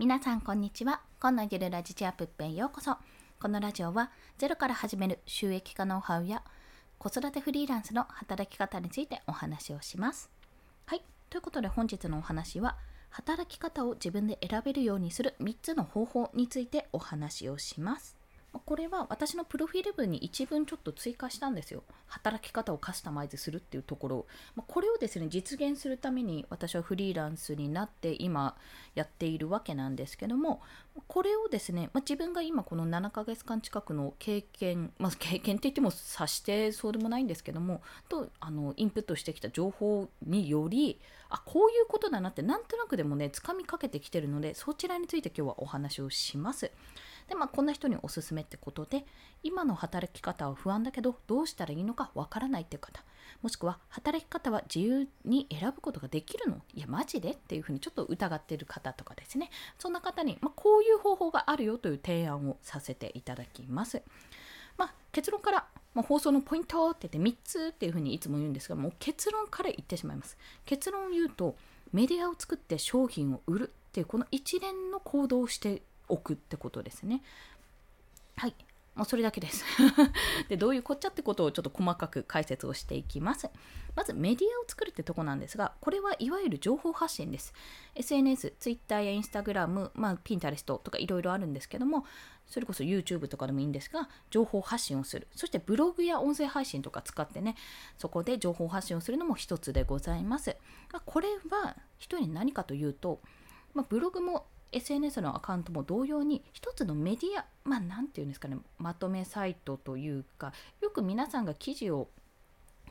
皆さんこんにちは。今のゆるラジチアップへようこそ。このラジオはゼロから始める収益化ノウハウや子育てフリーランスの働き方についてお話をします。はい。ということで本日のお話は働き方を自分で選べるようにする3つの方法についてお話をします。これは私のプロフィール文に一文ちょっと追加したんですよ。働き方をカスタマイズするっていうところ。これをですね、実現するために私はフリーランスになって今やっているわけなんですけども、これをですね、ま、自分が今この7ヶ月間近くの経験、まあ、経験って言っても察してそうでもないんですけども、とあのインプットしてきた情報により、あ、こういうことだなってなんとなくでもね、つかみかけてきてるので、そちらについて今日はお話をします。で、まあ、こんな人におすすめってことで、今の働き方は不安だけど、どうしたらいいのかわからないっていう方、もしくは働き方は自由に選ぶことができるの？いや、マジで？っていうふうにちょっと疑っている方とかですね、そんな方に、まあ、こういう方法があるよという提案をさせていただきます。まあ、結論から、まあ、放送のポイントって言って3つっていうふうにいつも言うんですが、もう結論から言ってしまいます。結論を言うと、メディアを作って商品を売るっていうこの一連の行動をして置くってことですね。はい。もうそれだけです で。どういうこっちゃってことをちょっと細かく解説をしていきます。まずメディアを作るってとこなんですが、これはいわゆる情報発信です。SNS、Twitter や Instagram、まあ、Pinterest とかいろいろあるんですけども、それこそ YouTube とかでもいいんですが、情報発信をする。そしてブログや音声配信とか使ってね、そこで情報発信をするのも一つでございます。あこれは一人何かというと、まあ、ブログも SNS のアカウントも同様に一つのメディアまあ何て言うんですかねまとめサイトというかよく皆さんが記事を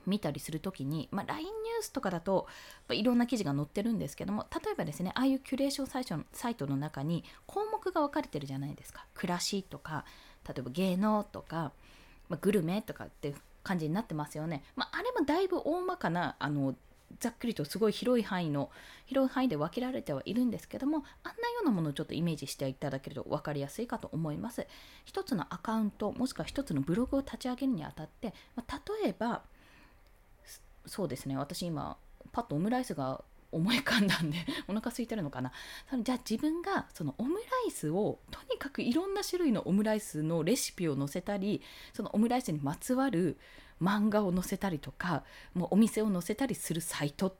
見たりするときに、まあ、LINE ニュースとかだといろんな記事が載ってるんですけども例えばですねああいうキュレーションサイトサイトの中に項目が分かれてるじゃないですか。暮らしとか例えば芸能とか、まあ、グルメとかって感じになってますよね、まあ、あれもだいぶ大まかなあのざっくりとすごい広い範囲の広い範囲で分けられてはいるんですけどもあんなようなものをちょっとイメージしていただけると分かりやすいかと思います。一つのアカウントもしくは一つのブログを立ち上げるにあたって、まあ、例えばそうですね。私今パッとオムライスが思い浮かんだんで お腹空いてるのかな？そのじゃあ自分がそのオムライスをとにかくいろんな種類のオムライスのレシピを載せたりそのオムライスにまつわる漫画を載せたりとかもうお店を載せたりするサイト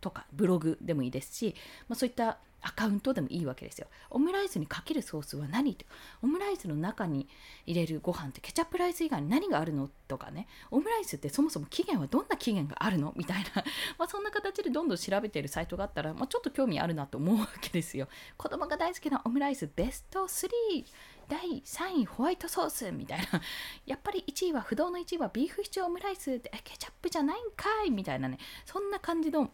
とかブログでもいいですし、まあ、そういったアカウントでもいいわけですよ。オムライスにかけるソースは何ってオムライスの中に入れるご飯ってケチャップライス以外に何があるのとかね。オムライスってそもそも期限はどんな期限があるの？みたいな、ま、そんな形でどんどん調べているサイトがあったら、まあ、ちょっと興味あるなと思うわけですよ。子供が大好きなオムライスベスト3第3位ホワイトソースみたいな。やっぱり1位は不動の1位はビーフシチューオムライスってケチャップじゃないんかい？みたいなね。そんな感じの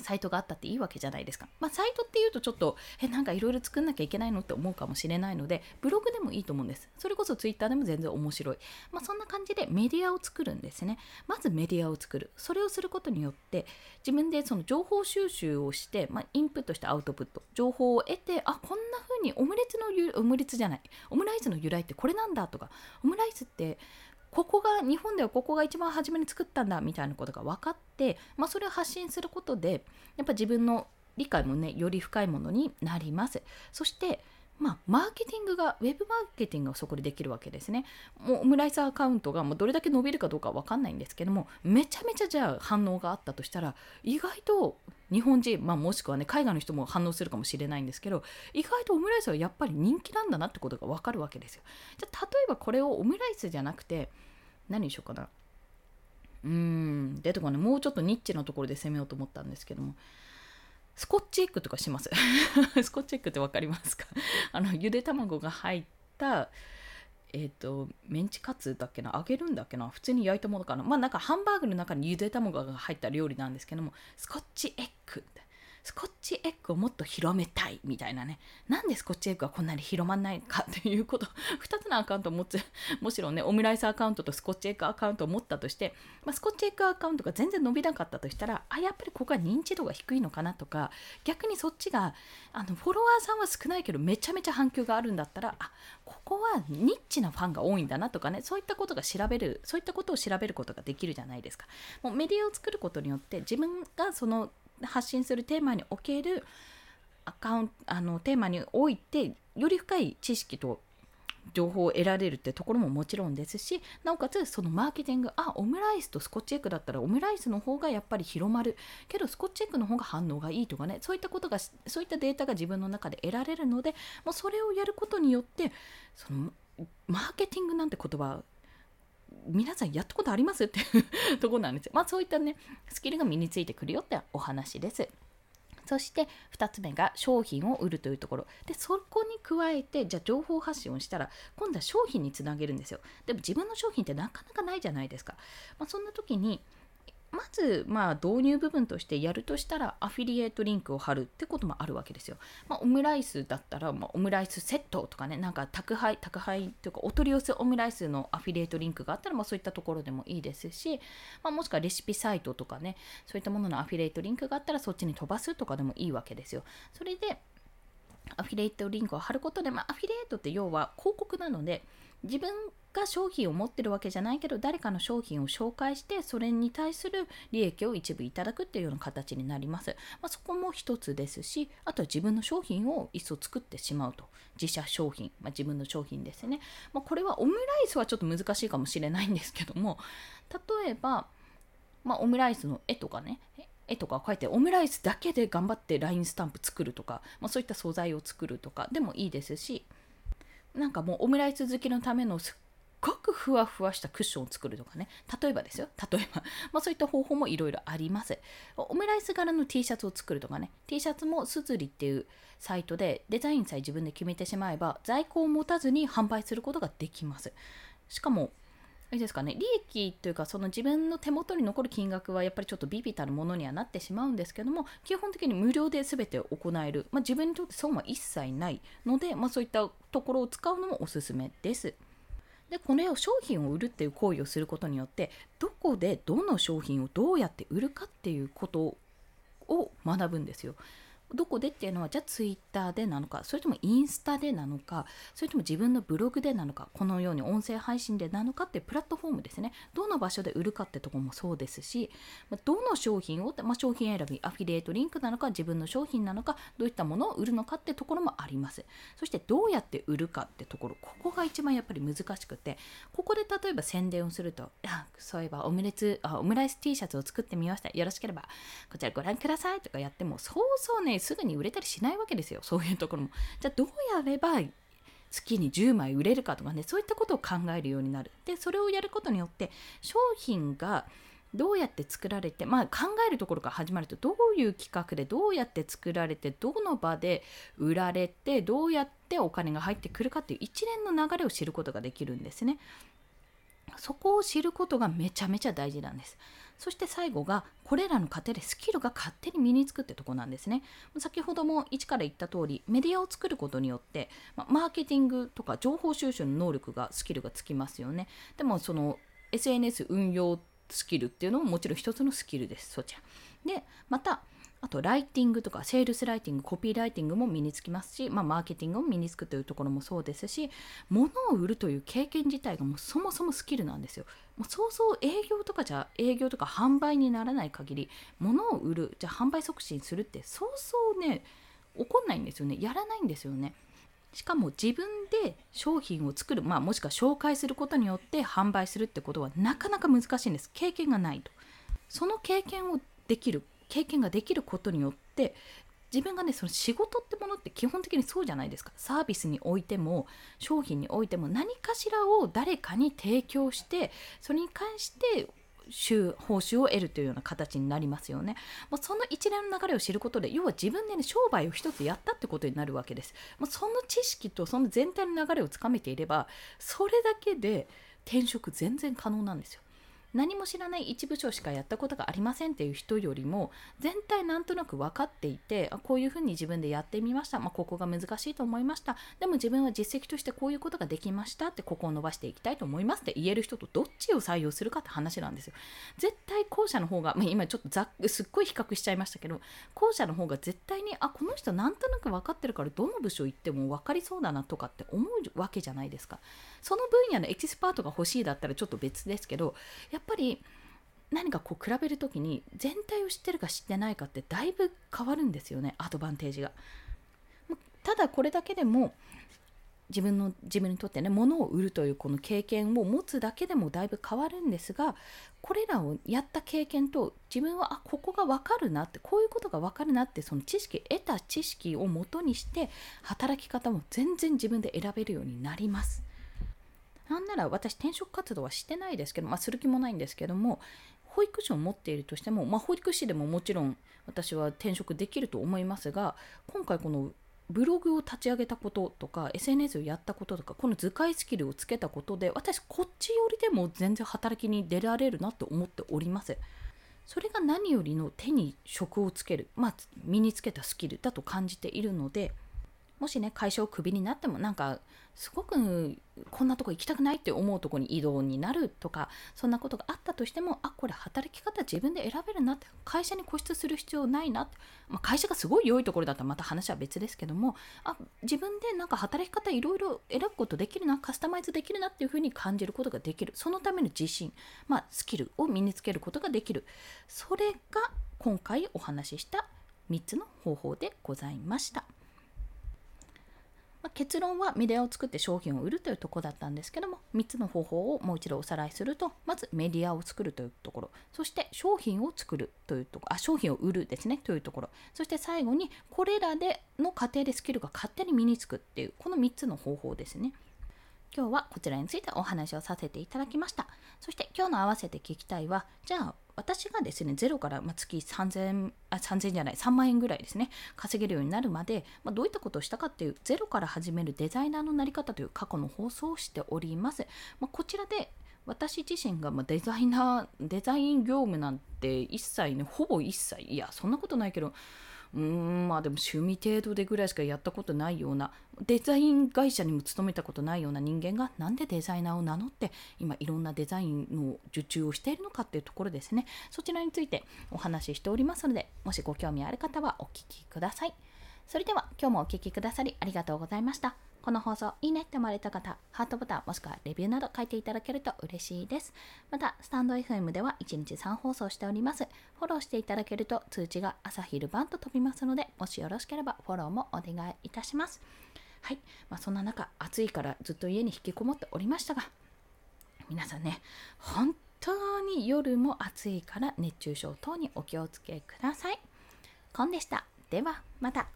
サイトがあったっていいわけじゃないですか。まあ、サイトっていうとちょっと、え、なんかいろいろ作んなきゃいけないのって思うかもしれないので、ブログでもいいと思うんです。それこそツイッターでも全然面白い。まあ、そんな感じでメディアを作るんですね。まずメディアを作る。それをすることによって、自分でその情報収集をして、まあ、インプットしてアウトプット、情報を得て、あ、こんな風にオムレツのオムレツじゃない、オムライスの由来ってこれなんだとか、オムライスってここが日本ではここが一番初めに作ったんだみたいなことが分かって、まあ、それを発信することでやっぱ自分の理解もねより深いものになります。そしてまあ、マーケティングが、ウェブマーケティングがそこでできるわけですね。もうオムライスアカウントがもうどれだけ伸びるかどうかわかんないんですけども、めちゃめちゃじゃあ反応があったとしたら、意外と日本人、まあ、もしくはね、海外の人も反応するかもしれないんですけど、意外とオムライスはやっぱり人気なんだなってことがわかるわけですよ。じゃあ、例えばこれをオムライスじゃなくて、何にしようかな。うーん、でとかね、もうちょっとニッチなところで攻めようと思ったんですけども、スコッチエッグとかします？スコッチエッグって分かりますか？あの、ゆで卵が入った、えっ、ー、と、メンチカツだっけな？揚げるんだっけな？普通に焼いたものかな？まあなんかハンバーグの中にゆで卵が入った料理なんですけども、スコッチエッグって。スコッチエッグをもっと広めたいみたいなね。なんでスコッチエッグがこんなに広まんないかっていうこと、2つのアカウントを持つ、もちろんね、オムライスアカウントとスコッチエッグアカウントを持ったとして、まあ、スコッチエッグアカウントが全然伸びなかったとしたら、あ、やっぱりここは認知度が低いのかなとか、逆にそっちが、あの、フォロワーさんは少ないけど、めちゃめちゃ反響があるんだったら、あ、ここはニッチなファンが多いんだなとかね、そういったことが調べる、そういったことを調べることができるじゃないですか。もうメディアを作ることによって、自分がその発信するテーマにおけるアカウントあのテーマにおいてより深い知識と情報を得られるってところももちろんですしなおかつそのマーケティングあオムライスとスコッチエッグだったらオムライスの方がやっぱり広まる。けどスコッチエッグの方が反応がいいとかねそういったことがそういったデータが自分の中で得られるのでもうそれをやることによってそのマーケティングなんて言葉皆さんやったことありますっていう とこなんですよ。まあそういったねスキルが身についてくるよってお話です。そして2つ目が商品を売るというところでそこに加えてじゃあ情報発信をしたら今度は商品につなげるんですよでも自分の商品ってなかなかないじゃないですか、まあ、そんな時にまず、まあ、導入部分としてやるとしたらアフィリエイトリンクを貼るってこともあるわけですよ。まあ、オムライスだったら、まあ、オムライスセットとかね、なんか宅配、宅配というかお取り寄せオムライスのアフィリエイトリンクがあったら、まあ、そういったところでもいいですし、まあ、もしくはレシピサイトとかね、そういったもののアフィリエイトリンクがあったらそっちに飛ばすとかでもいいわけですよ。それで、アフィリエイトリンクを貼ることで、まあ、アフィリエイトって要は広告なので、自分が商品を持ってるわけじゃないけど誰かの商品を紹介してそれに対する利益を一部いただくっていうような形になります、まあ、そこも一つですしあとは自分の商品をいっそ作ってしまうと。自社商品、まあ、自分の商品ですね、まあ、これはオムライスはちょっと難しいかもしれないんですけども例えば、まあ、オムライスの絵とかね絵とか描いてオムライスだけで頑張って LINE スタンプ作るとか、まあ、そういった素材を作るとかでもいいですしなんかもうオムライス好きのためのすっごくふわふわしたクッションを作るとかね。例えばですよ。例えば、まあ、そういった方法もいろいろあります。オムライス柄の T シャツを作るとかね。T シャツもすずりっていうサイトでデザインさえ自分で決めてしまえば在庫を持たずに販売することができます。しかもれですかね利益というかその自分の手元に残る金額はやっぱりちょっとビビたるものにはなってしまうんですけども基本的に無料で全て行える、まあ、自分にとって損は一切ないので、まあ、そういったところを使うのもおすすめです。でこれを商品を売るっていう行為をすることによってどこでどの商品をどうやって売るかっていうことを学ぶんですよ。どこでっていうのはじゃあツイッターでなのかそれともインスタでなのかそれとも自分のブログでなのかこのように音声配信でなのかってプラットフォームですね。どの場所で売るかってとこもそうですしどの商品を、まあ、商品選びアフィリエイトリンクなのか自分の商品なのかどういったものを売るのかってところもあります。そしてどうやって売るかってところここが一番やっぱり難しくてここで例えば宣伝をするとあそういえばオムレツあオムライス T シャツを作ってみました。よろしければこちらご覧くださいとかやってもそうそうねすぐに売れたりしないわけですよ そういうところもじゃあどうやれば月に10枚売れるかとかねそういったことを考えるようになるでそれをやることによって商品がどうやって作られて、まあ、考えるところから始まるとどういう企画でどうやって作られてどの場で売られてどうやってお金が入ってくるかっていう一連の流れを知ることができるんですね。そこを知ることがめちゃめちゃ大事なんです。そして最後がこれらの過程でスキルが勝手に身につくってとこなんですね。先ほども一から言った通りメディアを作ることによって、まマーケティングとか情報収集の能力がスキルがつきますよね。でもその SNS 運用スキルっていうのももちろん一つのスキルです。そちら。でまたあとライティングとかセールスライティングコピーライティングも身につきますし、まあ、マーケティングも身につくというところもそうですし物を売るという経験自体がもうそもそもスキルなんですよ。もうそうそう営業とかじゃ営業とか販売にならない限り物を売るじゃあ販売促進するってそうそうね起こんないんですよねやらないんですよね。しかも自分で商品を作る、まあ、もしくは紹介することによって販売するってことはなかなか難しいんです経験がないとその経験をできる経験ができることによって自分がねその仕事ってものって基本的にそうじゃないですかサービスにおいても商品においても何かしらを誰かに提供してそれに関して収報酬を得るというような形になりますよね。まあ、その一連の流れを知ることで要は自分で、ね、商売を一つやったってことになるわけです。まあ、その知識とその全体の流れをつかめていればそれだけで転職全然可能なんですよ。何も知らない一部長しかやったことがありませんっていう人よりも全体なんとなく分かっていてあこういうふうに自分でやってみました、まあ、ここが難しいと思いました。でも自分は実績としてこういうことができましたってここを伸ばしていきたいと思いますって言える人とどっちを採用するかって話なんですよ。絶対後者の方が、まあ、今ちょっとざっすっごい比較しちゃいましたけど後者の方が絶対にあこの人なんとなく分かってるからどの部署行っても分かりそうだなとかって思うわけじゃないですか。その分野のエキスパートが欲しいだったらちょっと別ですけどやっぱり何かこう比べる時に全体を知ってるか知ってないかってだいぶ変わるんですよねアドバンテージが。ただこれだけでも自分の自分にとってね物を売るというこの経験を持つだけでもだいぶ変わるんですがこれらをやった経験と自分はあここが分かるなってこういうことが分かるなってその知識得た知識をもとにして働き方も全然自分で選べるようになります。なんなら私転職活動はしてないですけど、まあ、する気もないんですけども保育士を持っているとしても、まあ、保育士でももちろん私は転職できると思いますが今回このブログを立ち上げたこととか SNS をやったこととかこの図解スキルをつけたことで私こっちよりでも全然働きに出られるなと思っております。それが何よりの手に職をつける、まあ、身につけたスキルだと感じているのでもしね会社をクビになってもなんかすごくこんなとこ行きたくないって思うとこに移動になるとかそんなことがあったとしてもあこれ働き方自分で選べるなって会社に固執する必要ないなって、まあ、会社がすごい良いところだったらまた話は別ですけどもあ自分でなんか働き方いろいろ選ぶことできるなカスタマイズできるなっていうふうに感じることができるそのための自信、まあ、スキルを身につけることができるそれが今回お話しした3つの方法でございました。まあ、結論はメディアを作って商品を売るというところだったんですけども3つの方法をもう一度おさらいするとまずメディアを作るというところそして商品を作るというところあ商品を売るですねというところそして最後にこれらでの過程でスキルが勝手に身につくっていうこの3つの方法ですね。今日はこちらについてお話をさせていただきました。そして今日の合わせて聞きたいは、じゃあ私がですね、ゼロから月3000、あ、3000じゃない、3万円ぐらいですね、稼げるようになるまで、まあ、どういったことをしたかっていう、ゼロから始めるデザイナーのなり方という過去の放送をしております。まあ、こちらで私自身がまデザイナー、デザイン業務なんて一切ね、ほぼ一切、いや、そんなことないけど、うんまあでも趣味程度でぐらいしかやったことないようなデザイン会社にも勤めたことないような人間がなんでデザイナーを名乗って今いろんなデザインの受注をしているのかっていうところですね。そちらについてお話ししておりますのでもしご興味ある方はお聞きください。それでは今日もお聴きくださりありがとうございました。この放送いいねって思われた方、ハートボタンもしくはレビューなど書いていただけると嬉しいです。また、スタンド FM では1日3放送しております。フォローしていただけると通知が朝昼晩と飛びますので、もしよろしければフォローもお願いいたします。はい、まあ、そんな中、暑いからずっと家に引きこもっておりましたが、皆さんね、本当に夜も暑いから熱中症等にお気をつけください。コンでした。では、また。